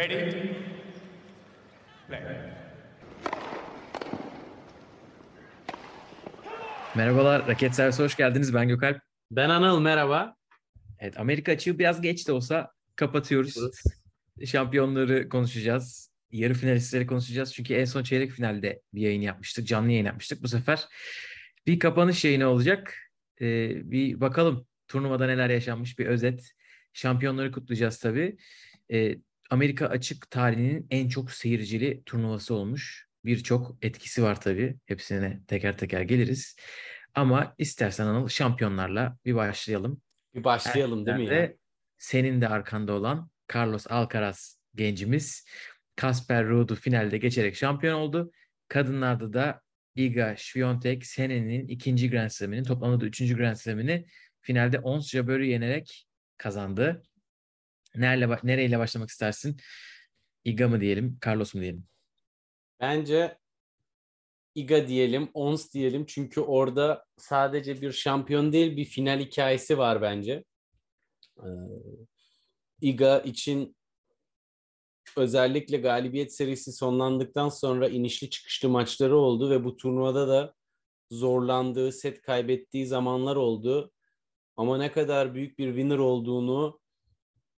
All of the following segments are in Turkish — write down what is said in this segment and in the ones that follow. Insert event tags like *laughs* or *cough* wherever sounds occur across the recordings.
Ready? Play. Merhabalar, Raket Servisi hoş geldiniz. Ben Gökalp. Ben Anıl merhaba. Evet, Amerika açığı biraz geç de olsa kapatıyoruz. Şampiyonları konuşacağız. Yarı finalistleri konuşacağız. Çünkü en son çeyrek finalde bir yayın yapmıştık. Canlı yayın yapmıştık. Bu sefer bir kapanış yayını olacak. Ee, bir bakalım turnuvada neler yaşanmış bir özet. Şampiyonları kutlayacağız tabii. Ee, Amerika açık tarihinin en çok seyircili turnuvası olmuş. Birçok etkisi var tabii. Hepsine teker teker geliriz. Ama istersen Anıl şampiyonlarla bir başlayalım. Bir başlayalım değil mi ya? Senin de arkanda olan Carlos Alcaraz gencimiz Kasper Ruud'u finalde geçerek şampiyon oldu. Kadınlarda da Iga Świątek senenin ikinci Grand Slam'ini toplamda da üçüncü Grand Slam'ini finalde Ons Jabeur'ü yenerek kazandı. Nereyle, nereyle başlamak istersin? Iga mı diyelim, Carlos mu diyelim? Bence Iga diyelim, Ons diyelim. Çünkü orada sadece bir şampiyon değil bir final hikayesi var bence. Ee, Iga için özellikle galibiyet serisi sonlandıktan sonra inişli çıkışlı maçları oldu ve bu turnuvada da zorlandığı, set kaybettiği zamanlar oldu. Ama ne kadar büyük bir winner olduğunu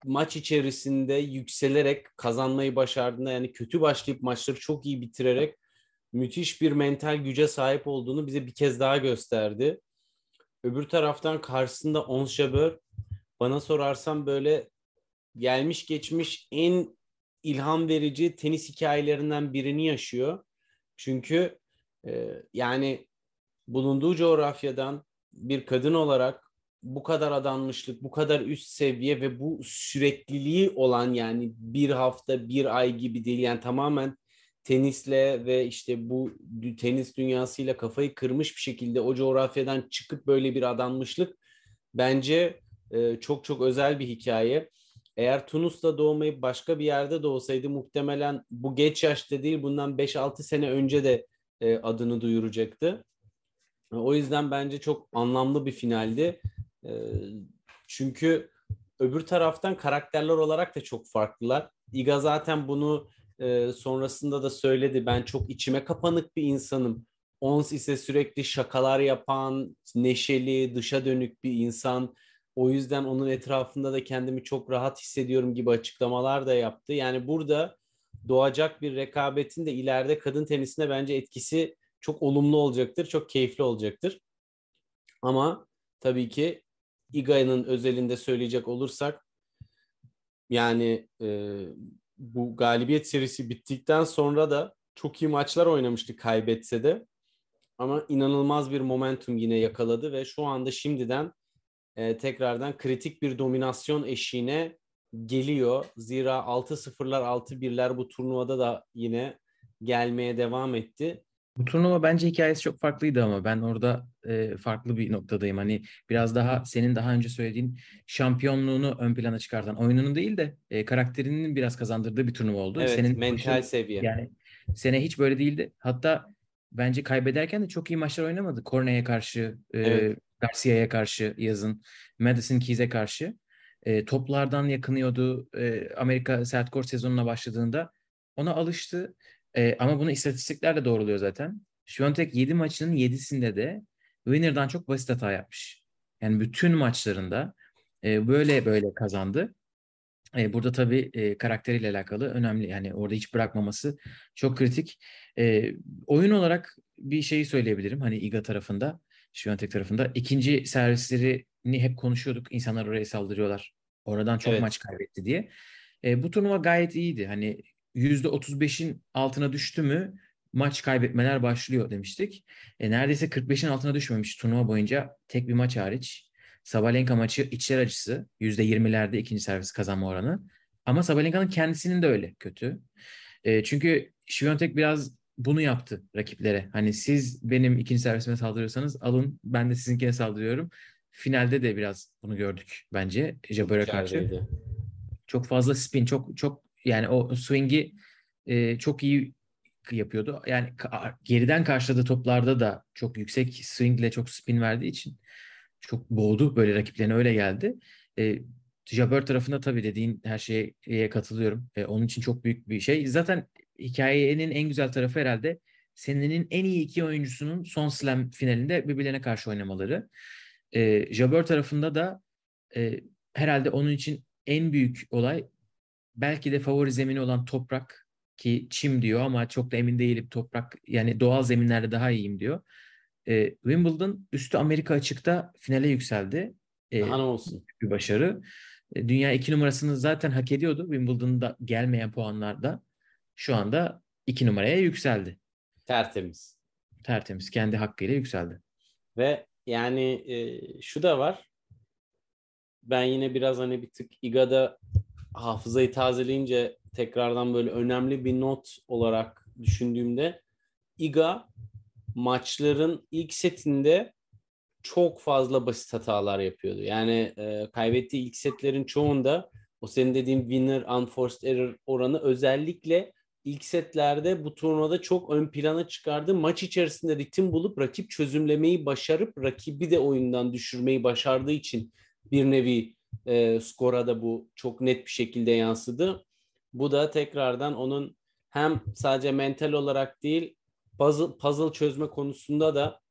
maç içerisinde yükselerek kazanmayı başardığında yani kötü başlayıp maçları çok iyi bitirerek müthiş bir mental güce sahip olduğunu bize bir kez daha gösterdi. Öbür taraftan karşısında Ons Jabeur bana sorarsan böyle gelmiş geçmiş en ilham verici tenis hikayelerinden birini yaşıyor. Çünkü e, yani bulunduğu coğrafyadan bir kadın olarak bu kadar adanmışlık, bu kadar üst seviye ve bu sürekliliği olan yani bir hafta, bir ay gibi değil. Yani tamamen tenisle ve işte bu tenis dünyasıyla kafayı kırmış bir şekilde o coğrafyadan çıkıp böyle bir adanmışlık bence e, çok çok özel bir hikaye. Eğer Tunus'ta doğmayıp başka bir yerde doğsaydı muhtemelen bu geç yaşta değil bundan 5-6 sene önce de e, adını duyuracaktı. O yüzden bence çok anlamlı bir finaldi. E, çünkü öbür taraftan karakterler olarak da çok farklılar. Iga zaten bunu e, sonrasında da söyledi. Ben çok içime kapanık bir insanım. Ons ise sürekli şakalar yapan, neşeli, dışa dönük bir insan. O yüzden onun etrafında da kendimi çok rahat hissediyorum gibi açıklamalar da yaptı. Yani burada doğacak bir rekabetin de ileride kadın tenisine bence etkisi çok olumlu olacaktır, çok keyifli olacaktır. Ama tabii ki Iga'nın özelinde söyleyecek olursak yani e, bu galibiyet serisi bittikten sonra da çok iyi maçlar oynamıştı kaybetse de. Ama inanılmaz bir momentum yine yakaladı ve şu anda şimdiden e, tekrardan kritik bir dominasyon eşiğine geliyor. Zira 6-0'lar 6-1'ler bu turnuvada da yine gelmeye devam etti. Bu turnuva bence hikayesi çok farklıydı ama ben orada e, farklı bir noktadayım. Hani biraz daha senin daha önce söylediğin şampiyonluğunu ön plana çıkartan oyununu değil de e, karakterinin biraz kazandırdığı bir turnuva oldu. Evet, senin mental koşun, seviye. Yani sene hiç böyle değildi. Hatta bence kaybederken de çok iyi maçlar oynamadı. Cornet'e karşı, e, Evet. Garcia'ya karşı yazın, Madison Keys'e karşı. E, toplardan yakınıyordu. E, Amerika sert kort sezonuna başladığında ona alıştı. E, ama bunu istatistikler de doğruluyor zaten. Świątek 7 maçının 7'sinde de winner'dan çok basit hata yapmış. Yani bütün maçlarında e, böyle böyle kazandı. E, burada tabii e, karakteriyle alakalı önemli. Yani orada hiç bırakmaması çok kritik. E, oyun olarak bir şeyi söyleyebilirim. Hani Iga tarafında, Świątek tarafında. ikinci servislerini hep konuşuyorduk. İnsanlar oraya saldırıyorlar. Oradan çok Evet. maç kaybetti diye. E, bu turnuva gayet iyiydi. Hani %35'in altına düştü mü maç kaybetmeler başlıyor demiştik. E, neredeyse 45'in altına düşmemiş turnuva boyunca tek bir maç hariç. Sabalenka maçı içler acısı %20'lerde ikinci servis kazanma oranı. Ama Sabalenka'nın kendisinin de öyle kötü. E, çünkü Świątek biraz bunu yaptı rakiplere. Hani siz benim ikinci servisime saldırıyorsanız alın ben de sizinkine saldırıyorum. Finalde de biraz bunu gördük bence Jabeur'e karşı çok fazla spin, çok çok yani o swing'i e, çok iyi yapıyordu. Yani geriden karşıladığı toplarda da çok yüksek swingle çok spin verdiği için çok boğdu böyle rakiplerine öyle geldi. E, Jabber tarafında tabii dediğin her şeye katılıyorum. E, onun için çok büyük bir şey. Zaten hikayenin en güzel tarafı herhalde senenin en iyi iki oyuncusunun son slam finalinde birbirlerine karşı oynamaları. E, Jabber tarafında da e, herhalde onun için en büyük olay belki de favori zemini olan toprak ki çim diyor ama çok da emin değilim toprak yani doğal zeminlerde daha iyiyim diyor. E, Wimbledon üstü Amerika açıkta finale yükseldi. E, Daha ne olsun. Bir başarı. E, dünya iki numarasını zaten hak ediyordu. Wimbledon'da gelmeyen puanlarda şu anda iki numaraya yükseldi. Tertemiz. Tertemiz. Kendi hakkıyla yükseldi. Ve yani e, şu da var. Ben yine biraz hani bir tık İGA'da hafızayı tazeleyince tekrardan böyle önemli bir not olarak düşündüğümde İGA maçların ilk setinde çok fazla basit hatalar yapıyordu. Yani e, kaybettiği ilk setlerin çoğunda o senin dediğin winner unforced error oranı özellikle ilk setlerde bu turnuvada çok ön plana çıkardı. Maç içerisinde ritim bulup rakip çözümlemeyi başarıp rakibi de oyundan düşürmeyi başardığı için bir nevi e, skora da bu çok net bir şekilde yansıdı. Bu da tekrardan onun hem sadece mental olarak değil puzzle, puzzle çözme konusunda da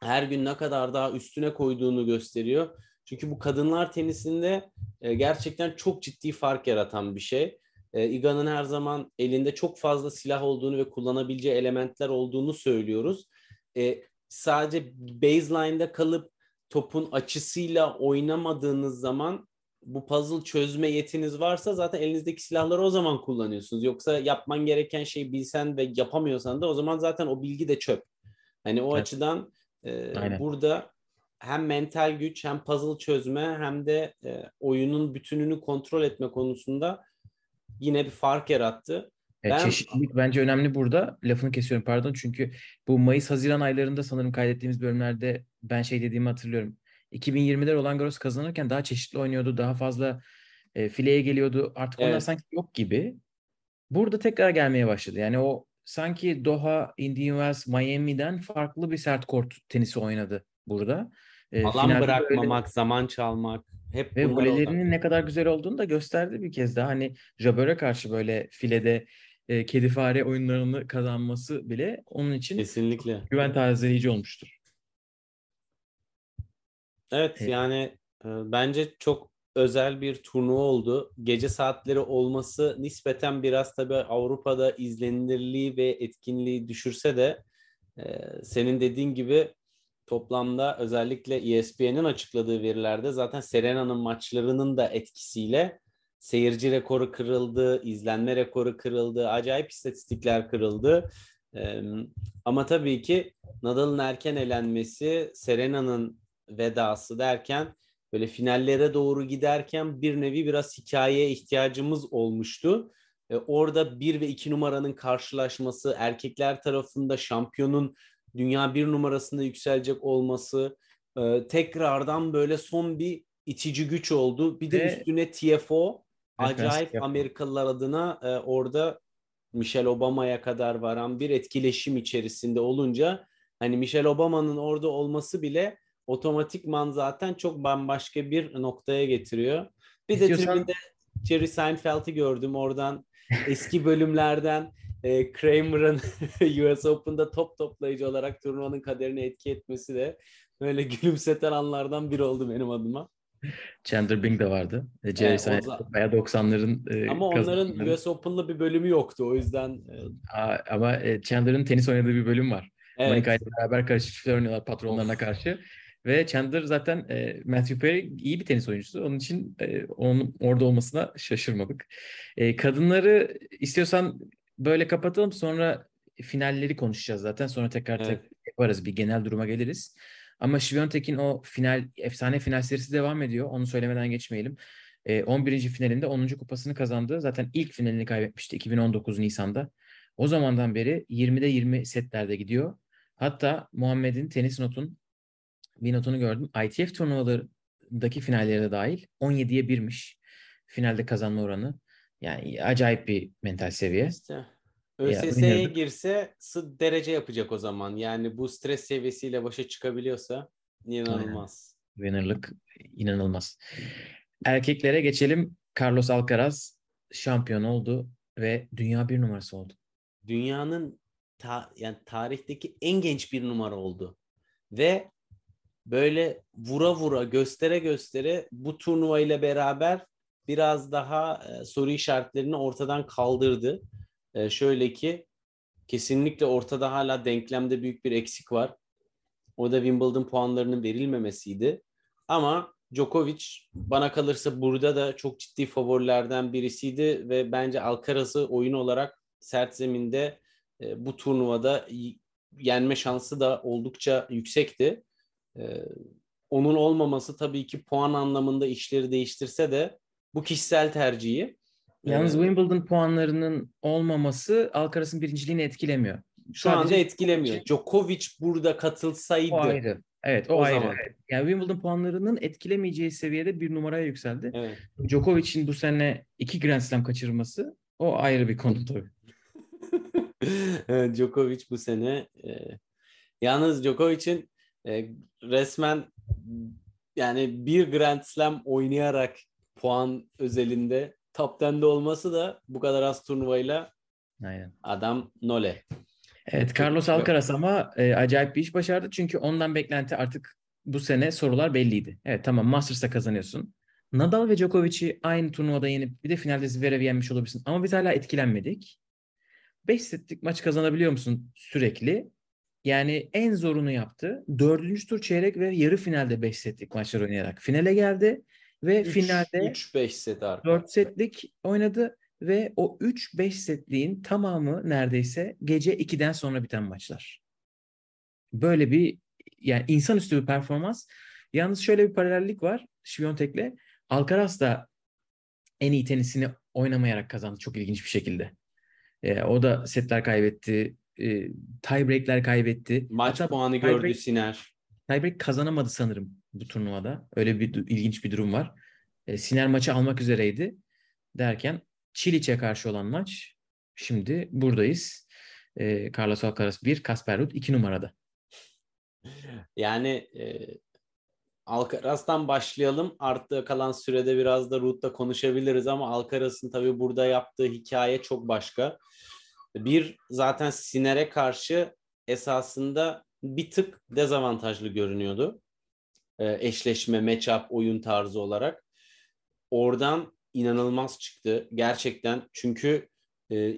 her gün ne kadar daha üstüne koyduğunu gösteriyor. Çünkü bu kadınlar tenisinde e, gerçekten çok ciddi fark yaratan bir şey. E, Iga'nın her zaman elinde çok fazla silah olduğunu ve kullanabileceği elementler olduğunu söylüyoruz. E, sadece baseline'da kalıp topun açısıyla oynamadığınız zaman bu puzzle çözme yetiniz varsa zaten elinizdeki silahları o zaman kullanıyorsunuz. Yoksa yapman gereken şeyi bilsen ve yapamıyorsan da o zaman zaten o bilgi de çöp. Hani o evet. açıdan e, burada hem mental güç hem puzzle çözme hem de e, oyunun bütününü kontrol etme konusunda yine bir fark yarattı. Evet, ben... Çeşitlilik bence önemli burada. Lafını kesiyorum pardon. Çünkü bu Mayıs-Haziran aylarında sanırım kaydettiğimiz bölümlerde ben şey dediğimi hatırlıyorum. 2020'de Roland Garros kazanırken daha çeşitli oynuyordu. Daha fazla e, fileye geliyordu. Artık onlar evet. sanki yok gibi. Burada tekrar gelmeye başladı. Yani o sanki Doha, Indian Wells, Miami'den farklı bir sert kort tenisi oynadı burada. E, Alan bırakmamak, böyle... zaman çalmak. Hep Ve volelerinin ne kadar güzel olduğunu da gösterdi bir kez daha. Hani Jabber'e karşı böyle filede e, kedi fare oyunlarını kazanması bile onun için kesinlikle güven tazeleyici olmuştur. Evet yani e, bence çok özel bir turnuva oldu. Gece saatleri olması nispeten biraz tabii Avrupa'da izlenirliği ve etkinliği düşürse de e, senin dediğin gibi toplamda özellikle ESPN'in açıkladığı verilerde zaten Serena'nın maçlarının da etkisiyle seyirci rekoru kırıldı, izlenme rekoru kırıldı, acayip istatistikler kırıldı. Ee, ama tabii ki Nadal'ın erken elenmesi, Serena'nın vedası derken böyle finallere doğru giderken bir nevi biraz hikayeye ihtiyacımız olmuştu. E, orada bir ve iki numaranın karşılaşması, erkekler tarafında şampiyonun dünya bir numarasında yükselecek olması e, tekrardan böyle son bir itici güç oldu. Bir de ve, üstüne TFO acayip Amerikalılar adına e, orada Michelle Obama'ya kadar varan bir etkileşim içerisinde olunca hani Michelle Obama'nın orada olması bile otomatikman zaten çok bambaşka bir noktaya getiriyor. Bir İstiyorsan... de tribünde Jerry Seinfeld'i gördüm oradan eski bölümlerden e, Kramer'ın *laughs* US Open'da top toplayıcı olarak turnuvanın kaderini etki etmesi de böyle gülümseten anlardan biri oldu benim adıma. Chandler Bing de vardı. E, Jerry evet, Seinfeld bayağı 90'ların e, Ama onların US Open'la bir bölümü yoktu o yüzden. E... Aa, ama e, Chandler'ın tenis oynadığı bir bölüm var. Evet. Monica ile beraber çiftler oynuyorlar patronlarına of. karşı. Ve Chandler zaten e, Matthew Perry iyi bir tenis oyuncusu. Onun için e, onun orada olmasına şaşırmadık. E, kadınları istiyorsan böyle kapatalım sonra finalleri konuşacağız zaten. Sonra tekrar evet. tek yaparız. Bir genel duruma geliriz. Ama Şiviyontek'in o final, efsane final serisi devam ediyor. Onu söylemeden geçmeyelim. E, 11. finalinde 10. kupasını kazandı. Zaten ilk finalini kaybetmişti 2019 Nisan'da. O zamandan beri 20'de 20 setlerde gidiyor. Hatta Muhammed'in tenis notun bir notunu gördüm. ITF turnuvalarındaki finallere de dahil 17'ye 1'miş finalde kazanma oranı. Yani acayip bir mental seviye. İşte. ÖSS'ye girse derece yapacak o zaman. Yani bu stres seviyesiyle başa çıkabiliyorsa inanılmaz. Winner'lık inanılmaz. Erkeklere geçelim. Carlos Alcaraz şampiyon oldu ve dünya bir numarası oldu. Dünyanın ta, yani tarihteki en genç bir numara oldu. Ve böyle vura vura göstere göstere bu turnuva ile beraber biraz daha e, soru işaretlerini ortadan kaldırdı. E, şöyle ki kesinlikle ortada hala denklemde büyük bir eksik var. O da Wimbledon puanlarının verilmemesiydi. Ama Djokovic bana kalırsa burada da çok ciddi favorilerden birisiydi ve bence Alcaraz'ı oyun olarak sert zeminde e, bu turnuvada yenme şansı da oldukça yüksekti. E, onun olmaması tabii ki puan anlamında işleri değiştirse de bu kişisel tercihi. Yalnız e, Wimbledon puanlarının olmaması Alcaraz'ın birinciliğini etkilemiyor. Şu Sadece anda etkilemiyor. Djokovic burada katılsaydı. O ayrı. Evet o, O ayrı. zaman. Evet. Yani Wimbledon puanlarının etkilemeyeceği seviyede bir numaraya yükseldi. Evet. Djokovic'in bu sene iki Grand Slam kaçırması o ayrı bir konu tabii. *laughs* Evet, Djokovic bu sene e, yalnız Djokovic'in e, resmen yani bir Grand Slam oynayarak puan özelinde top 10'de olması da bu kadar az turnuvayla Aynen. adam nole. Evet Carlos Alcaraz ama e, acayip bir iş başardı. Çünkü ondan beklenti artık bu sene sorular belliydi. Evet tamam Masters'ta kazanıyorsun. Nadal ve Djokovic'i aynı turnuvada yenip bir de finalde Zverev'i yenmiş olabilirsin. Ama biz hala etkilenmedik. 5 setlik maç kazanabiliyor musun sürekli? Yani en zorunu yaptı. Dördüncü tur çeyrek ve yarı finalde 5 setlik maçlar oynayarak finale geldi. Ve finalde 3-5 set arka. 4 setlik oynadı ve o 3-5 setliğin tamamı neredeyse gece 2'den sonra biten maçlar. Böyle bir yani insanüstü bir performans. Yalnız şöyle bir paralellik var Şviyontek'le. Alcaraz da en iyi tenisini oynamayarak kazandı çok ilginç bir şekilde. Ee, o da setler kaybetti, e, tiebreakler kaybetti. Maç Hatta puanı gördü Siner. Tiebreak kazanamadı sanırım bu turnuvada. Öyle bir ilginç bir durum var. E, Siner maçı almak üzereydi derken Çiliç'e karşı olan maç şimdi buradayız. E, Carlos Alcaraz 1, Kasper Ruud 2 numarada. Yani e, Alcaraz'dan başlayalım. Arttığı kalan sürede biraz da Ruth'la konuşabiliriz ama Alcaraz'ın tabii burada yaptığı hikaye çok başka. Bir zaten Siner'e karşı esasında bir tık dezavantajlı görünüyordu. E, eşleşme, matchup, oyun tarzı olarak. Oradan inanılmaz çıktı gerçekten. Çünkü e,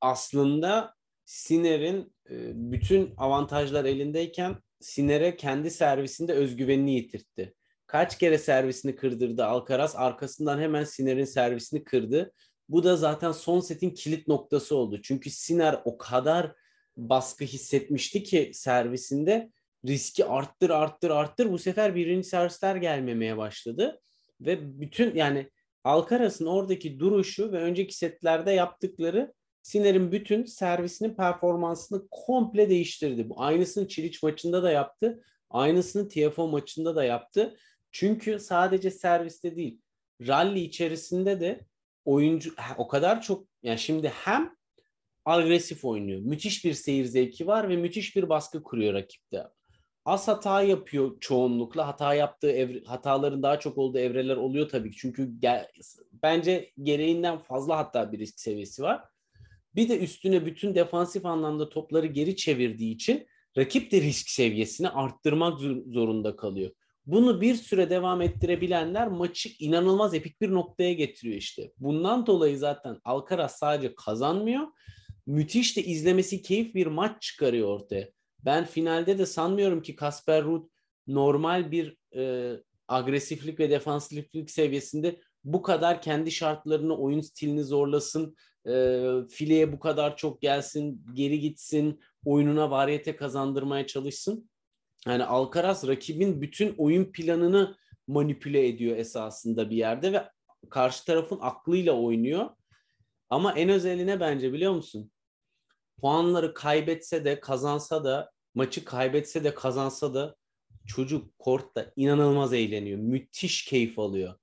aslında Siner'in e, bütün avantajlar elindeyken Siner'e kendi servisinde özgüvenini yitirtti. Kaç kere servisini kırdırdı Alcaraz arkasından hemen Siner'in servisini kırdı. Bu da zaten son setin kilit noktası oldu. Çünkü Siner o kadar baskı hissetmişti ki servisinde riski arttır arttır arttır bu sefer birinci servisler gelmemeye başladı. Ve bütün yani Alcaraz'ın oradaki duruşu ve önceki setlerde yaptıkları Siner'in bütün servisinin performansını komple değiştirdi. Bu aynısını Çiliç maçında da yaptı. Aynısını TFO maçında da yaptı. Çünkü sadece serviste değil, rally içerisinde de oyuncu o kadar çok yani şimdi hem agresif oynuyor. Müthiş bir seyir zevki var ve müthiş bir baskı kuruyor rakipte. Az hata yapıyor çoğunlukla. Hata yaptığı evre, hataların daha çok olduğu evreler oluyor tabii ki. Çünkü gel, bence gereğinden fazla hatta bir risk seviyesi var. Bir de üstüne bütün defansif anlamda topları geri çevirdiği için rakip de risk seviyesini arttırmak zorunda kalıyor. Bunu bir süre devam ettirebilenler maçı inanılmaz epik bir noktaya getiriyor işte. Bundan dolayı zaten Alcaraz sadece kazanmıyor. Müthiş de izlemesi keyif bir maç çıkarıyor ortaya. Ben finalde de sanmıyorum ki Kasper Ruud normal bir e, agresiflik ve defansiflik seviyesinde bu kadar kendi şartlarını, oyun stilini zorlasın, e, fileye bu kadar çok gelsin, geri gitsin, oyununa variyete kazandırmaya çalışsın. Yani Alcaraz rakibin bütün oyun planını manipüle ediyor esasında bir yerde ve karşı tarafın aklıyla oynuyor. Ama en özeline bence biliyor musun? Puanları kaybetse de kazansa da maçı kaybetse de kazansa da çocuk kortta inanılmaz eğleniyor. Müthiş keyif alıyor.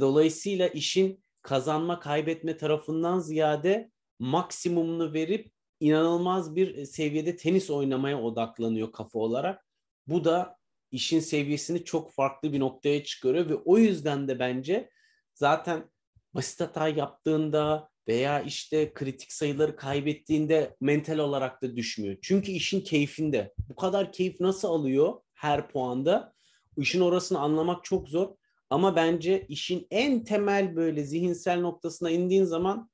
Dolayısıyla işin kazanma kaybetme tarafından ziyade maksimumunu verip inanılmaz bir seviyede tenis oynamaya odaklanıyor kafa olarak. Bu da işin seviyesini çok farklı bir noktaya çıkarıyor ve o yüzden de bence zaten basit hata yaptığında veya işte kritik sayıları kaybettiğinde mental olarak da düşmüyor. Çünkü işin keyfinde. Bu kadar keyif nasıl alıyor her puanda? İşin orasını anlamak çok zor. Ama bence işin en temel böyle zihinsel noktasına indiğin zaman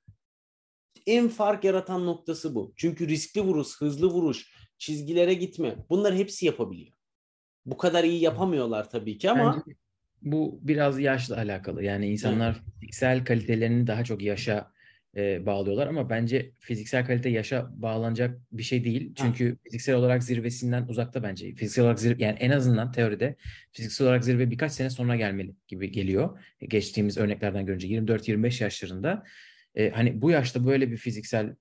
en fark yaratan noktası bu. Çünkü riskli vuruş, hızlı vuruş, çizgilere gitme bunlar hepsi yapabiliyor. Bu kadar iyi yapamıyorlar tabii ki ama Bence bu biraz yaşla alakalı. Yani insanlar fiziksel kalitelerini daha çok yaşa e, bağlıyorlar ama bence fiziksel kalite yaşa bağlanacak bir şey değil. Çünkü fiziksel olarak zirvesinden uzakta bence. Fiziksel olarak zirve, yani en azından teoride fiziksel olarak zirve birkaç sene sonra gelmeli gibi geliyor. Geçtiğimiz örneklerden görünce 24-25 yaşlarında e, hani bu yaşta böyle bir fiziksel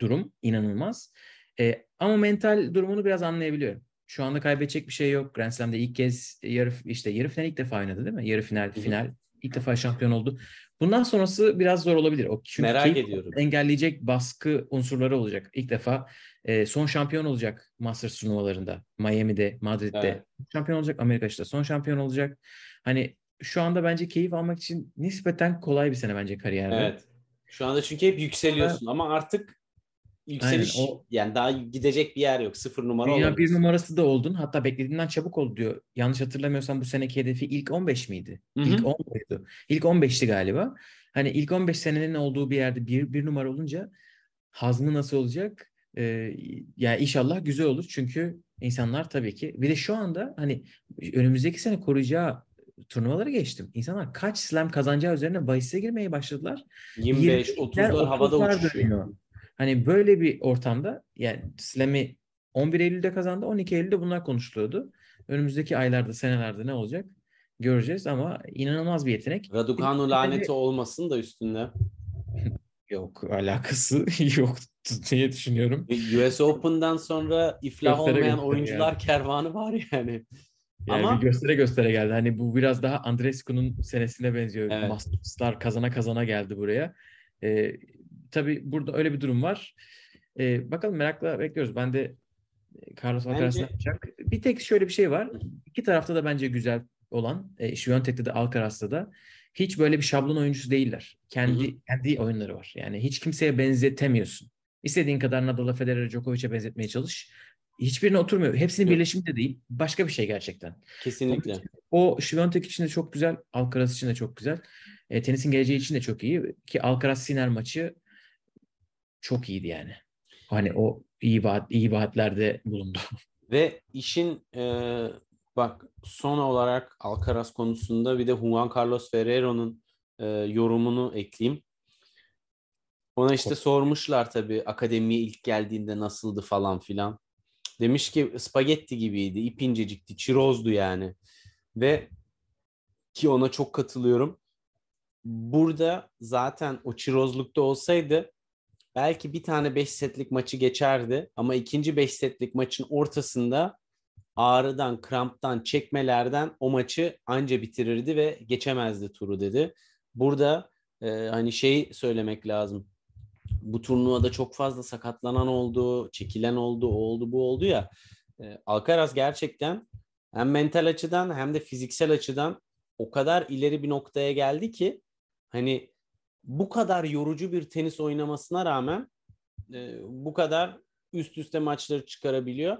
durum inanılmaz. E, ama mental durumunu biraz anlayabiliyorum. Şu anda kaybedecek bir şey yok. Grand Slam'de ilk kez yarı işte yarı final ilk defa oynadı değil mi? Yarı final, final ilk defa şampiyon oldu. Bundan sonrası biraz zor olabilir. O çünkü Merak ediyorum. engelleyecek baskı unsurları olacak. İlk defa e, son şampiyon olacak Masters turnuvalarında. Miami'de, Madrid'de Evet. şampiyon olacak. Amerika'da son şampiyon olacak. Hani şu anda bence keyif almak için nispeten kolay bir sene bence kariyerde. evet. Şu anda çünkü hep yükseliyorsun ama artık yükseliş Aynen, o- yani daha gidecek bir yer yok. Sıfır numara Dünya bir olabilirsin. numarası da oldun. Hatta beklediğinden çabuk oldu diyor. Yanlış hatırlamıyorsam bu seneki hedefi ilk 15 miydi? Hı hı. İlk 10 muydu? İlk 15'ti galiba. Hani ilk 15 senenin olduğu bir yerde bir, bir numara olunca hazmı nasıl olacak? Ee, ya inşallah güzel olur. Çünkü insanlar tabii ki bir de şu anda hani önümüzdeki sene koruyacağı turnuvaları geçtim. İnsanlar kaç slam kazanacağı üzerine bahise girmeye başladılar. 25 20'ler, 30'lar havada 30'lar uçuşuyor. dönüyor. Hani böyle bir ortamda yani Slam'i 11 Eylül'de kazandı. 12 Eylül'de bunlar konuşuluyordu. Önümüzdeki aylarda, senelerde ne olacak göreceğiz ama inanılmaz bir yetenek. Raducanu laneti olmasın da üstünde. *laughs* Yok alakası *laughs* yok diye düşünüyorum. US Open'dan sonra iflah Göstere olmayan göstere oyuncular kervanı var yani. Yani Ama- bir göstere göstere geldi. Hani bu biraz daha Andrescu'nun senesine benziyor. Evet. Masters'lar kazana kazana geldi buraya. Ee, tabii burada öyle bir durum var. Ee, bakalım merakla bekliyoruz. Ben de e, Carlos Alcaraz Bence- yapacak? Bir tek şöyle bir şey var. İki tarafta da bence güzel olan, e, Świątek'te de Alcaraz'ta da hiç böyle bir şablon oyuncusu değiller. Kendi kendi oyunları var. Yani hiç kimseye benzetemiyorsun. İstediğin kadar Nadal'a, Federer'e, Djokovic'e benzetmeye çalış. Hiçbirine oturmuyor. Hepsinin Yok. birleşimi de değil. Başka bir şey gerçekten. kesinlikle. O Świątek için de çok güzel. Alcaraz için de çok güzel. E, tenisin geleceği için de çok iyi. Ki Alcaraz Sinner maçı çok iyiydi yani. Hani o iyi vaat, iyi vaatlerde bulundu. *laughs* Ve işin e, bak son olarak Alcaraz konusunda bir de Juan Carlos Ferrero'nun e, yorumunu ekleyeyim. Ona işte sormuşlar tabii akademiye ilk geldiğinde nasıldı falan filan. Demiş ki spagetti gibiydi, ip incecikti, çirozdu yani. Ve ki ona çok katılıyorum. Burada zaten o çirozlukta olsaydı belki bir tane 5 setlik maçı geçerdi ama ikinci 5 setlik maçın ortasında ağrıdan, kramptan, çekmelerden o maçı anca bitirirdi ve geçemezdi turu dedi. Burada e, hani şey söylemek lazım. Bu turnuvada çok fazla sakatlanan oldu, çekilen oldu, o oldu, bu oldu ya. E, Alcaraz gerçekten hem mental açıdan hem de fiziksel açıdan o kadar ileri bir noktaya geldi ki hani bu kadar yorucu bir tenis oynamasına rağmen e, bu kadar üst üste maçları çıkarabiliyor.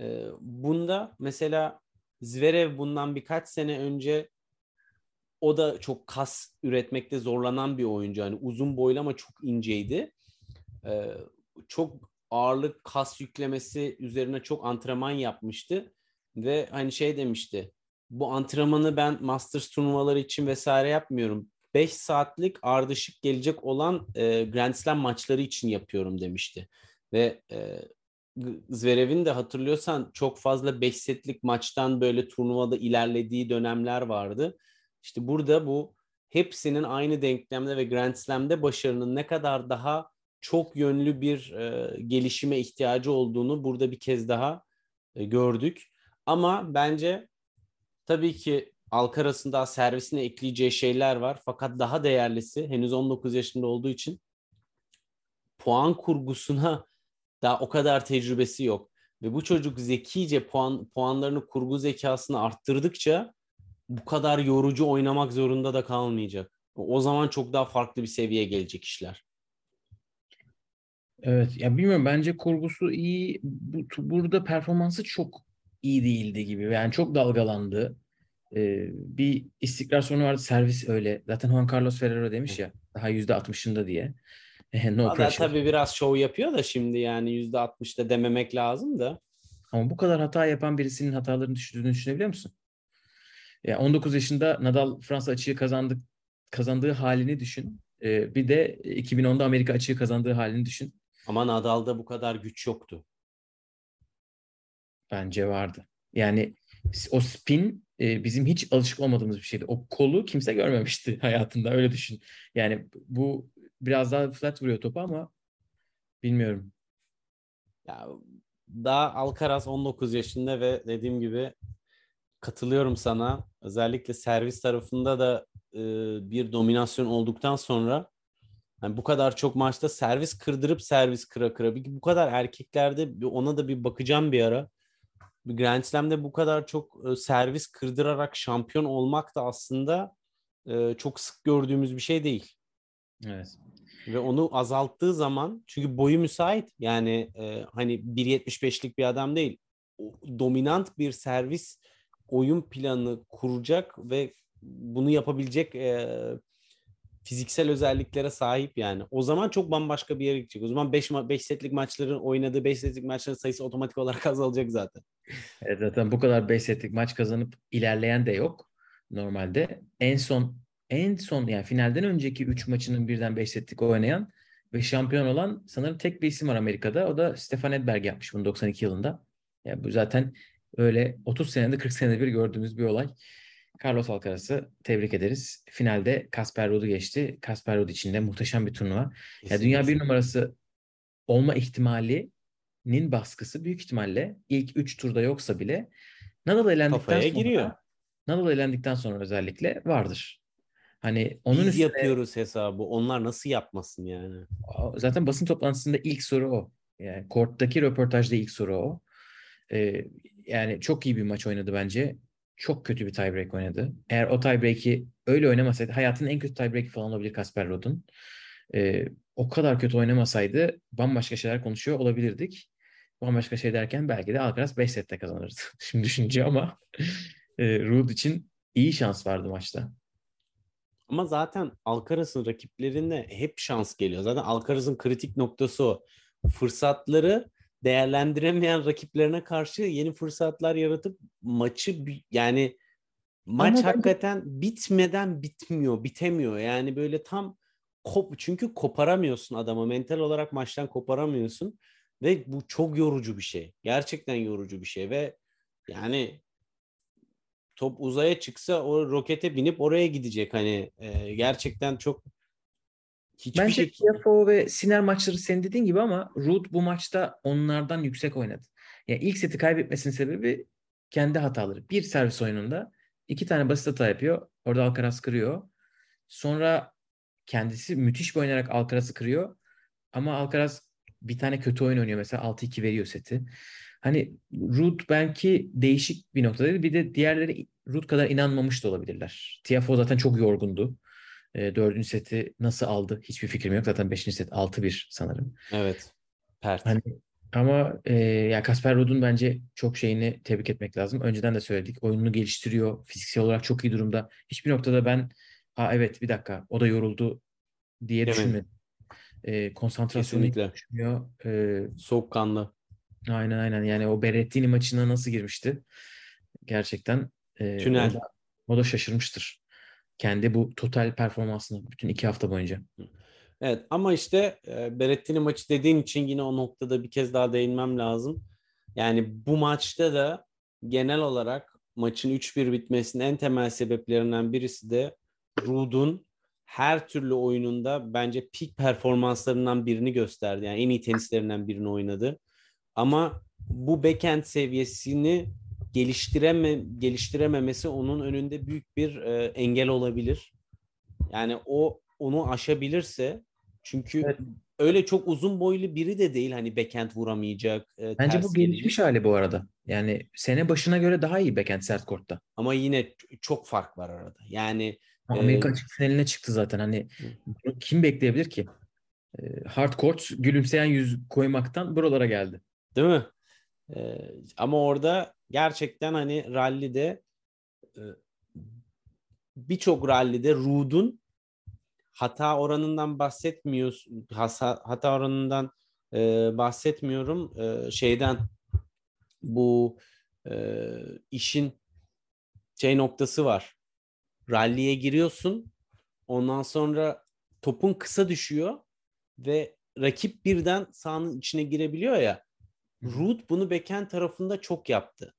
E, bunda mesela Zverev bundan birkaç sene önce o da çok kas üretmekte zorlanan bir oyuncu. Hani uzun boylu ama çok inceydi. E, çok ağırlık kas yüklemesi üzerine çok antrenman yapmıştı ve hani şey demişti. Bu antrenmanı ben Masters turnuvaları için vesaire yapmıyorum. 5 saatlik ardışık gelecek olan e, Grand Slam maçları için yapıyorum demişti. Ve e, Zverev'in de hatırlıyorsan çok fazla 5 setlik maçtan böyle turnuvada ilerlediği dönemler vardı. İşte burada bu hepsinin aynı denklemde ve Grand Slam'de başarının ne kadar daha çok yönlü bir e, gelişime ihtiyacı olduğunu burada bir kez daha e, gördük. Ama bence tabii ki Alcaraz'ın daha servisine ekleyeceği şeyler var. Fakat daha değerlisi henüz 19 yaşında olduğu için puan kurgusuna daha o kadar tecrübesi yok. ve bu çocuk zekice puan puanlarını kurgu zekasını arttırdıkça bu kadar yorucu oynamak zorunda da kalmayacak. O zaman çok daha farklı bir seviyeye gelecek işler. Evet ya bilmiyorum bence kurgusu iyi. Bu, burada performansı çok iyi değildi gibi. Yani çok dalgalandı. Ee, bir istikrar sorunu vardı. Servis öyle. Zaten Juan Carlos Ferrero demiş ya daha %60'ında diye. *laughs* no Valla pressure. tabii biraz show yapıyor da şimdi yani %60'da dememek lazım da. Ama bu kadar hata yapan birisinin hatalarını düşürdüğünü düşünebiliyor musun? Ya 19 yaşında Nadal Fransa açığı kazandık kazandığı halini düşün. Ee, bir de 2010'da Amerika açığı kazandığı halini düşün. Ama Nadal'da bu kadar güç yoktu. Bence vardı. Yani o spin e, bizim hiç alışık olmadığımız bir şeydi. O kolu kimse görmemişti *laughs* hayatında öyle düşün. Yani bu biraz daha flat vuruyor topu ama bilmiyorum. Ya daha Alcaraz 19 yaşında ve dediğim gibi katılıyorum sana. Özellikle servis tarafında da e, bir dominasyon olduktan sonra yani bu kadar çok maçta servis kırdırıp servis kıra kıra. Bu kadar erkeklerde ona da bir bakacağım bir ara. Grand Slam'de bu kadar çok e, servis kırdırarak şampiyon olmak da aslında e, çok sık gördüğümüz bir şey değil. Evet. Ve onu azalttığı zaman çünkü boyu müsait yani e, hani 1.75'lik bir adam değil. Dominant bir servis oyun planı kuracak ve bunu yapabilecek e, fiziksel özelliklere sahip yani. O zaman çok bambaşka bir yere gidecek. O zaman 5 5 setlik maçların oynadığı 5 setlik maçların sayısı otomatik olarak *laughs* azalacak zaten. Evet, zaten bu kadar 5 setlik maç kazanıp ilerleyen de yok normalde. En son en son yani finalden önceki 3 maçının birden 5 setlik oynayan ve şampiyon olan sanırım tek bir isim var Amerika'da. O da Stefan Edberg yapmış bunu 92 yılında. Yani bu zaten öyle 30 senede 40 senede bir gördüğümüz bir olay. Carlos Alcaraz'ı tebrik ederiz. Finalde Kasper Ruud'u geçti. Kasper Ruud için de muhteşem bir turnuva. Ya dünya bir numarası olma ihtimalinin baskısı büyük ihtimalle ilk 3 turda yoksa bile Nadal elendikten Kafaya sonra giriyor. Nadal elendikten sonra özellikle vardır. Hani onun Biz üstüne, yapıyoruz hesabı. Onlar nasıl yapmasın yani? Zaten basın toplantısında ilk soru o. Yani korttaki röportajda ilk soru o. Ee, yani çok iyi bir maç oynadı bence çok kötü bir tiebreak oynadı. Eğer o tiebreak'i öyle oynamasaydı hayatının en kötü tiebreak'i falan olabilir Kasper Ruud'un. Ee, o kadar kötü oynamasaydı bambaşka şeyler konuşuyor olabilirdik. Bambaşka şey derken belki de Alcaraz 5 sette kazanırdı. *laughs* Şimdi düşünce ama e, Ruud için iyi şans vardı maçta. Ama zaten Alcaraz'ın rakiplerine hep şans geliyor. Zaten Alcaraz'ın kritik noktası o. Fırsatları değerlendiremeyen rakiplerine karşı yeni fırsatlar yaratıp maçı yani maç Ama hakikaten ben... bitmeden bitmiyor, bitemiyor. Yani böyle tam kop çünkü koparamıyorsun adamı. Mental olarak maçtan koparamıyorsun ve bu çok yorucu bir şey. Gerçekten yorucu bir şey ve yani top uzaya çıksa o rokete binip oraya gidecek hani e, gerçekten çok Hiçbir Bence şey... Tiafoe ve Siner maçları senin dediğin gibi ama Ruud bu maçta onlardan yüksek oynadı. Yani ilk seti kaybetmesinin sebebi kendi hataları. Bir servis oyununda iki tane basit hata yapıyor. Orada Alcaraz kırıyor. Sonra kendisi müthiş bir oynayarak Alcaraz'ı kırıyor. Ama Alcaraz bir tane kötü oyun oynuyor. Mesela 6-2 veriyor seti. Hani Ruud belki değişik bir noktadaydı. Bir de diğerleri Ruud kadar inanmamış da olabilirler. Tiafoe zaten çok yorgundu. E, dördüncü seti nasıl aldı hiçbir fikrim yok. Zaten beşinci set 6-1 sanırım. Evet. Pert. Hani, ama e, ya Kasper Ruud'un bence çok şeyini tebrik etmek lazım. Önceden de söyledik. Oyununu geliştiriyor. Fiziksel olarak çok iyi durumda. Hiçbir noktada ben Aa, evet bir dakika o da yoruldu diye Değil düşünmedim. E, konsantrasyonu düşmüyor. E, Soğukkanlı. Aynen aynen. Yani o Berrettini maçına nasıl girmişti? Gerçekten e, Tünel. O da, o da şaşırmıştır kendi bu total performansını bütün iki hafta boyunca. Evet ama işte e, Berettini maçı dediğin için yine o noktada bir kez daha değinmem lazım. Yani bu maçta da genel olarak maçın 3-1 bitmesinin en temel sebeplerinden birisi de Rud'un her türlü oyununda bence peak performanslarından birini gösterdi. Yani en iyi tenislerinden birini oynadı. Ama bu backhand seviyesini geliştireme geliştirememesi onun önünde büyük bir e, engel olabilir. Yani o onu aşabilirse Çünkü Evet. öyle çok uzun boylu biri de değil hani backhand vuramayacak. e, Bence bu gelecek. gelişmiş hali bu arada. Yani sene başına göre daha iyi backhand sert kortta. Ama yine çok fark var arada. Yani Amerika açık finaline çıktı zaten. Hani bunu kim bekleyebilir ki? Ee, hard court gülümseyen yüz koymaktan buralara geldi. Değil mi? Ee, ama orada gerçekten hani rallide e, birçok rallide Ruud'un hata oranından bahsetmiyoruz. Hasa, hata oranından e, bahsetmiyorum. E, şeyden bu e, işin şey noktası var. Rally'e giriyorsun. Ondan sonra topun kısa düşüyor ve rakip birden sahanın içine girebiliyor ya. Ruud bunu backhand tarafında çok yaptı.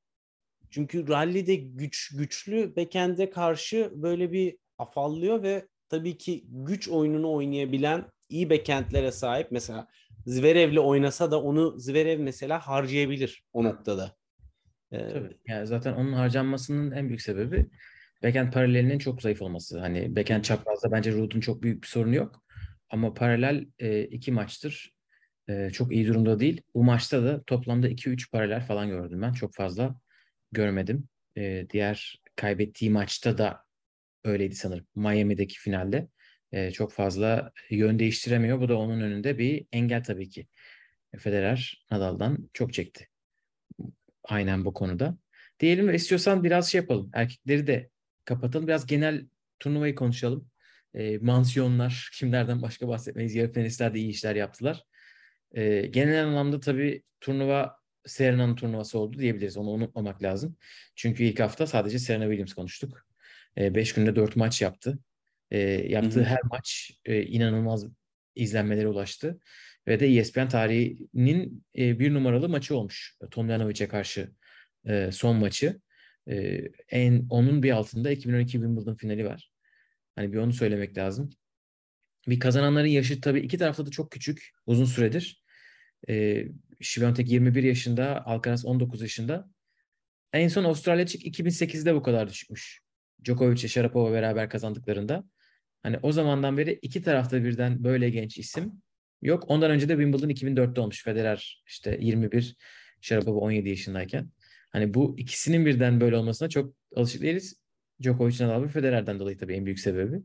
Çünkü rally'de güç güçlü backhand'e karşı böyle bir afallıyor ve tabii ki güç oyununu oynayabilen iyi backhand'lere sahip. Mesela Zverev'le oynasa da onu Zverev mesela harcayabilir o noktada. Ee, Tabii. Yani zaten onun harcanmasının en büyük sebebi backhand paralelinin çok zayıf olması. Hani backhand çaprazda bence Ruud'un çok büyük bir sorunu yok. Ama paralel e, iki maçtır e, çok iyi durumda değil. Bu maçta da toplamda 2-3 paralel falan gördüm ben. Çok fazla görmedim. E, diğer kaybettiği maçta da öyleydi sanırım. Miami'deki finalde. E, çok fazla yön değiştiremiyor. Bu da onun önünde bir engel tabii ki. Federer Nadal'dan çok çekti. Aynen bu konuda. Diyelim ve istiyorsan biraz şey yapalım. Erkekleri de kapatalım. Biraz genel turnuvayı konuşalım. E, mansiyonlar, *laughs* kimlerden başka bahsetmeyiz. Yarı finalistler de iyi işler yaptılar. E, genel anlamda tabii turnuva Serena'nın turnuvası oldu diyebiliriz. Onu unutmamak lazım. Çünkü ilk hafta sadece Serena Williams konuştuk. 5 günde 4 maç yaptı. E, yaptığı Hı hı. her maç e, inanılmaz izlenmelere ulaştı. Ve de E ESPN tarihinin e, bir numaralı maçı olmuş. Tomljanovic'e karşı e, son maçı. E, en onun bir altında 2012 Wimbledon finali var. Hani bir onu söylemek lazım. Bir kazananların yaşı tabii iki tarafta da çok küçük uzun süredir. E, Świątek 21 yaşında, Alcaraz 19 yaşında. En son Avustralya açık 2008'de bu kadar düşmüş. Djokovic ile Sharapova beraber kazandıklarında. Hani o zamandan beri iki tarafta birden böyle genç isim yok. Ondan önce de Wimbledon 2004'te olmuş. Federer işte 21, Sharapova 17 yaşındayken. Hani bu ikisinin birden böyle olmasına çok alışık değiliz. Djokovic, Nadal ve Federer'den dolayı tabii en büyük sebebi.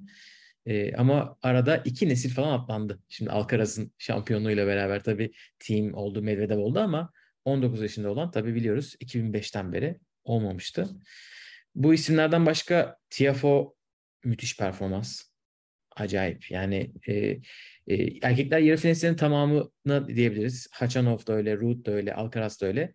Ee, ama arada iki nesil falan atlandı. Şimdi Alcaraz'ın şampiyonluğuyla beraber tabii team oldu, Medvedev oldu ama 19 yaşında olan tabii biliyoruz 2005'ten beri olmamıştı. Bu isimlerden başka Tiafo müthiş performans. Acayip. Yani e, e, erkekler yarı finalistlerin tamamına diyebiliriz. Hachanov da öyle, Ruud da öyle, Alcaraz da öyle.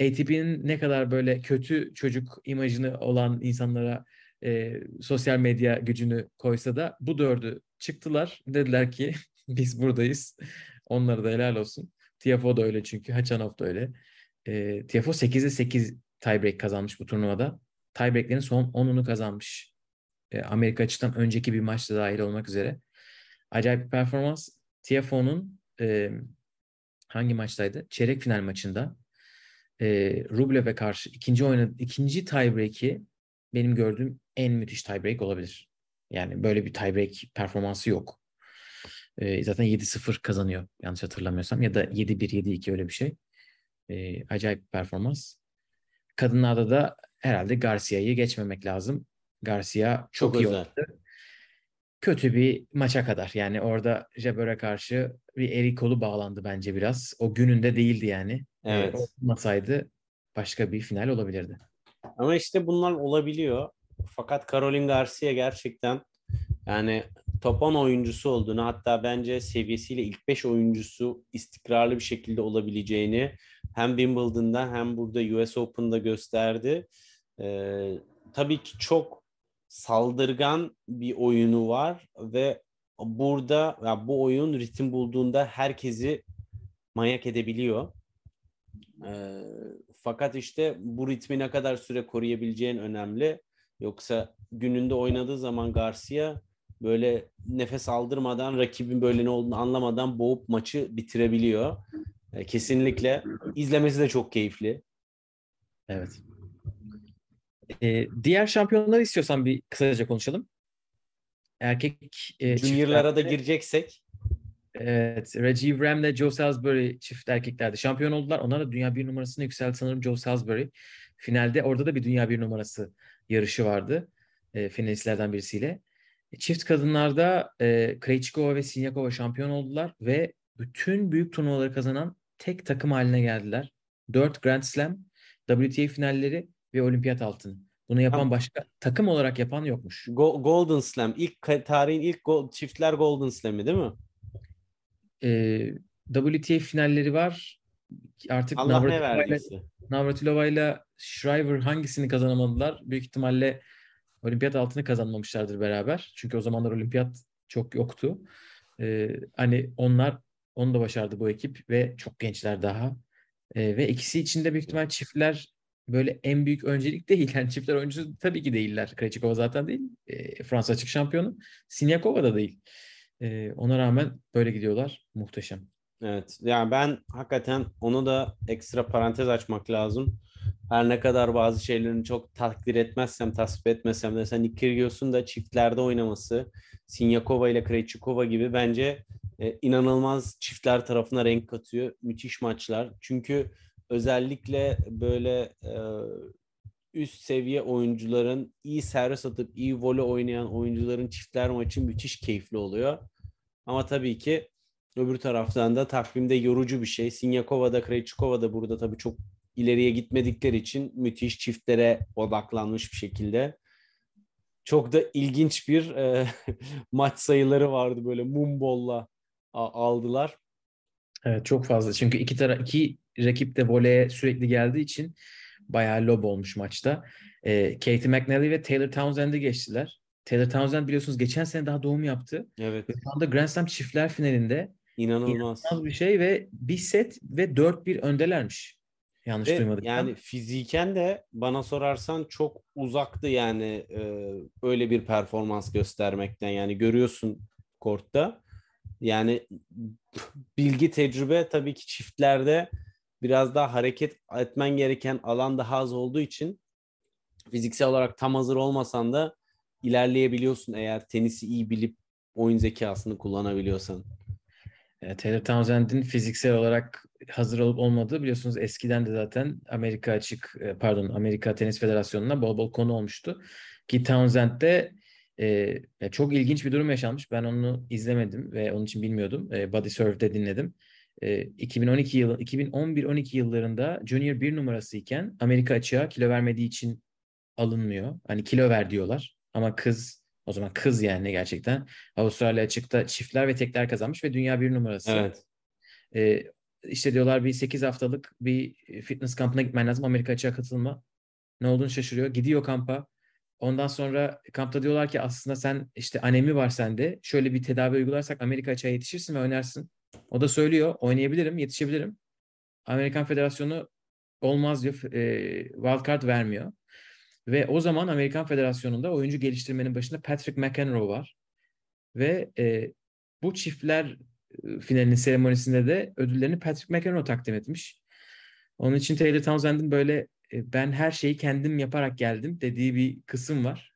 ATP'nin ne kadar böyle kötü çocuk imajını olan insanlara e, sosyal medya gücünü koysa da bu dördü çıktılar. Dediler ki *laughs* biz buradayız. Onlara da helal olsun. Tiafo da öyle çünkü. Hachanov da öyle. E, Tiafo 8'e 8 tiebreak kazanmış bu turnuvada. Tiebreak'lerin son 10'unu kazanmış. E, Amerika açıdan önceki bir maçta dahil olmak üzere. Acayip bir performans. Tiafoe'nun e, hangi maçtaydı? Çeyrek final maçında e, Rublev'e karşı ikinci oynadı, ikinci tiebreak'i benim gördüğüm en müthiş tiebreak olabilir. Yani böyle bir tiebreak performansı yok. E, zaten 7-0 kazanıyor yanlış hatırlamıyorsam ya da 7-1 7-2 öyle bir şey. E, acayip bir performans. Kadınlarda da herhalde Garcia'yı geçmemek lazım. Garcia çok, Çok iyi özel. oynadı. Kötü bir maça kadar. Yani orada Jabber'e karşı bir eli kolu bağlandı bence biraz. O gününde değildi yani. Evet. Ee, olmasaydı başka bir final olabilirdi. Ama işte bunlar olabiliyor. Fakat Caroline Garcia gerçekten yani top 10 oyuncusu olduğunu hatta bence seviyesiyle ilk 5 oyuncusu istikrarlı bir şekilde olabileceğini hem Wimbledon'da hem burada US Open'da gösterdi. Ee, tabii ki çok saldırgan bir oyunu var ve burada ya bu oyun ritim bulduğunda herkesi manyak edebiliyor. Ee, fakat işte bu ritmi ne kadar süre koruyabileceğin önemli. Yoksa gününde oynadığı zaman Garcia böyle nefes aldırmadan rakibin böyle ne olduğunu anlamadan boğup maçı bitirebiliyor. Ee, kesinlikle izlemesi de çok keyifli. Evet. Ee, diğer şampiyonları istiyorsan bir kısaca konuşalım. Erkek e, Junior'lara da gireceksek Evet, Rajiv Ram ile Joe Salisbury çift erkeklerde şampiyon oldular. Onlar da dünya bir numarasını yükseltti sanırım Joe Salisbury. Finalde orada da bir dünya bir numarası yarışı vardı. E, finalistlerden birisiyle. E, çift kadınlarda e, Krejcikova ve Sinyakova şampiyon oldular ve bütün büyük turnuvaları kazanan tek takım haline geldiler. 4 Grand Slam, WTA finalleri ve olimpiyat altını. Bunu yapan başka takım olarak yapan yokmuş. Go- Golden Slam. ilk tarihin ilk gol- çiftler Golden Slam'i değil mi? E, WTA finalleri var. Artık Allah ne Navratilova ile- verdiyse. Navratilova ile Shriver hangisini kazanamadılar? Büyük ihtimalle olimpiyat altını kazanmamışlardır beraber. Çünkü o zamanlar olimpiyat çok yoktu. Ee, hani onlar onu da başardı bu ekip ve çok gençler daha. Ee, ve ikisi için de büyük ihtimal çiftler böyle en büyük öncelik *laughs* değil. Yani çiftler oyuncusu tabii ki değiller. Krejcikova zaten değil. Ee, Fransa açık şampiyonu. Sinyakova da değil. Ee, ona rağmen böyle gidiyorlar. Muhteşem. Evet. Yani ben hakikaten onu da ekstra parantez açmak lazım. Her ne kadar bazı şeylerini çok takdir etmezsem, tasvip etmesem de Nick Kyrgios'un da çiftlerde oynaması, Sinyakova ile Krejcikova gibi bence e, inanılmaz çiftler tarafına renk katıyor. Müthiş maçlar. Çünkü özellikle böyle e, üst seviye oyuncuların iyi servis atıp iyi voley oynayan oyuncuların çiftler maçı müthiş keyifli oluyor. Ama tabii ki öbür taraftan da takvimde yorucu bir şey. Sinyakova'da, Krejcikova'da burada tabii çok ileriye gitmedikleri için müthiş çiftlere odaklanmış bir şekilde. Çok da ilginç bir e, *laughs* maç sayıları vardı böyle mumbolla aldılar. Evet çok fazla. Çünkü iki tara iki rakip de voleye sürekli geldiği için bayağı lob olmuş maçta. Ee, Katie McNally ve Taylor Townsend'i geçtiler. Taylor Townsend biliyorsunuz geçen sene daha doğum yaptı. Evet Ve şu anda Grand Slam çiftler finalinde inanılmaz. inanılmaz bir şey ve bir set ve 4-1 öndelermiş. Yanlış Ve duymadıysam. yani fiziken de bana sorarsan çok uzaktı yani e, öyle bir performans göstermekten. Yani görüyorsun kortta. Yani *laughs* bilgi tecrübe tabii ki çiftlerde biraz daha hareket etmen gereken alan daha az olduğu için fiziksel olarak tam hazır olmasan da ilerleyebiliyorsun eğer tenisi iyi bilip oyun zekasını kullanabiliyorsan. E, Taylor Townsend'in fiziksel olarak hazır olup olmadığı biliyorsunuz eskiden de zaten Amerika açık e, pardon Amerika Tenis Federasyonu'na bol bol konu olmuştu. Ki Townsend'de e, çok ilginç bir durum yaşanmış. Ben onu izlemedim ve onun için bilmiyordum. E, Body Surf'de dinledim. E, 2012 yılı 2011-12 yıllarında Junior bir numarası iken Amerika açığa kilo vermediği için alınmıyor. Hani kilo ver diyorlar. Ama kız o zaman kız yani gerçekten Avustralya açıkta çiftler ve tekler kazanmış ve dünya bir numarası. Evet. Ee, işte diyorlar bir 8 haftalık bir fitness kampına gitmen lazım. Amerika açığa katılma. Ne olduğunu şaşırıyor. Gidiyor kampa. Ondan sonra kampta diyorlar ki aslında sen işte anemi var sende. Şöyle bir tedavi uygularsak Amerika açığa yetişirsin ve oynarsın. O da söylüyor. Oynayabilirim, yetişebilirim. Amerikan Federasyonu olmaz diyor. E, wildcard vermiyor. Ve o zaman Amerikan Federasyonu'nda oyuncu geliştirmenin başında Patrick McEnroe var. Ve e, bu çiftler e, finalinin seremonisinde de ödüllerini Patrick McEnroe takdim etmiş. Onun için Taylor Townsend'in böyle e, ben her şeyi kendim yaparak geldim dediği bir kısım var.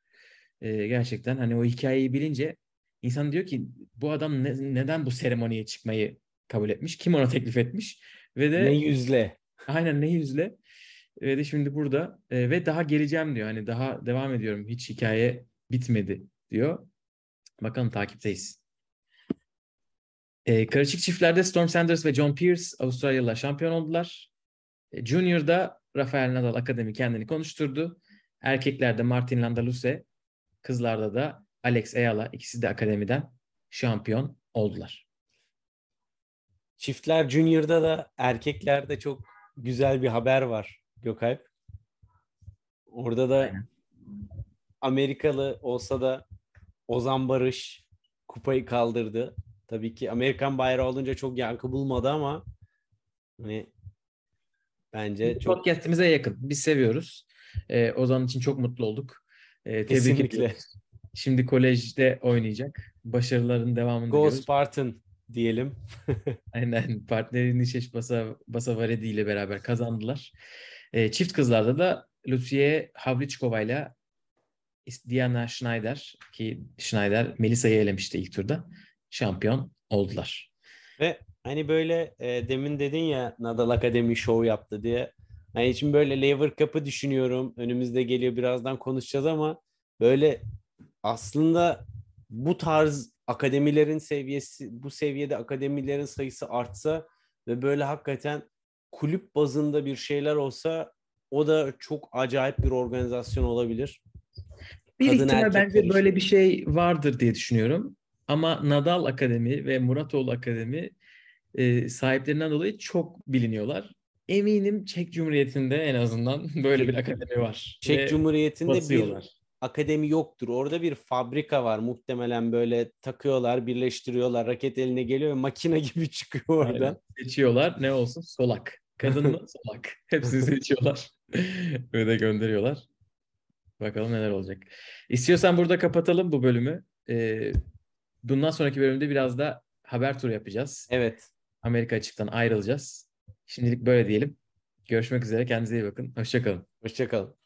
E, gerçekten hani o hikayeyi bilince insan diyor ki bu adam ne- neden bu seremoniye çıkmayı kabul etmiş? Kim ona teklif etmiş? Ve de Ne yüzle. Aynen ne yüzle. Ve de şimdi burada e, ve daha geleceğim diyor. Hani daha devam ediyorum. Hiç hikaye bitmedi diyor. Bakalım takipteyiz. E, karışık çiftlerde Storm Sanders ve John Pierce Avustralyalılar şampiyon oldular. E, Junior'da Rafael Nadal Akademi kendini konuşturdu. Erkeklerde Martin Landaluce, kızlarda da Alex Ayala ikisi de akademiden şampiyon oldular. Çiftler Junior'da da erkeklerde çok güzel bir haber var Gökalp. Orada da Aynen. Amerikalı olsa da Ozan Barış kupayı kaldırdı. Tabii ki Amerikan bayrağı olunca çok yankı bulmadı ama hani bence çok Podcast'imize yakın. Biz seviyoruz. Ee, Ozan için çok mutlu olduk. Ee, tebrik Kesinlikle. ediyoruz. Şimdi kolejde oynayacak. Başarıların devamını Go diliyoruz. Spartan diyelim. *laughs* Aynen partneri Nişeş Basa, Basavaredi ile beraber kazandılar. Ee, çift kızlarda da Lucie Havlichkova ile Diana Schneider ki Schneider Melisa'yı elemişti ilk turda. Şampiyon oldular. Ve hani böyle e, demin dedin ya Nadal Akademi show yaptı diye. Hani şimdi böyle Lever Cup'ı düşünüyorum. Önümüzde geliyor birazdan konuşacağız ama böyle aslında bu tarz akademilerin seviyesi bu seviyede akademilerin sayısı artsa ve böyle hakikaten kulüp bazında bir şeyler olsa o da çok acayip bir organizasyon olabilir. Bir Kadın ihtimal bence böyle bir şey vardır diye düşünüyorum. Ama Nadal Akademi ve Muratoğlu Akademi e, sahiplerinden dolayı çok biliniyorlar. Eminim Çek Cumhuriyeti'nde en azından *laughs* böyle bir akademi var. Çek Ve Cumhuriyeti'nde bir basıyorlar. Akademi yoktur. Orada bir fabrika var muhtemelen böyle takıyorlar, birleştiriyorlar, raket eline geliyor ve makine *laughs* gibi çıkıyor oradan. Aynen. Seçiyorlar. Ne olsun? Solak. Kadın mı? *laughs* Solak. Hepsini seçiyorlar. *laughs* Ve de gönderiyorlar. Bakalım neler olacak. İstiyorsan burada kapatalım bu bölümü. Ee, bundan sonraki bölümde biraz da haber turu yapacağız. Evet. Amerika açıktan ayrılacağız. Şimdilik böyle diyelim. Görüşmek üzere. Kendinize iyi bakın. Hoşçakalın. Hoşçakalın.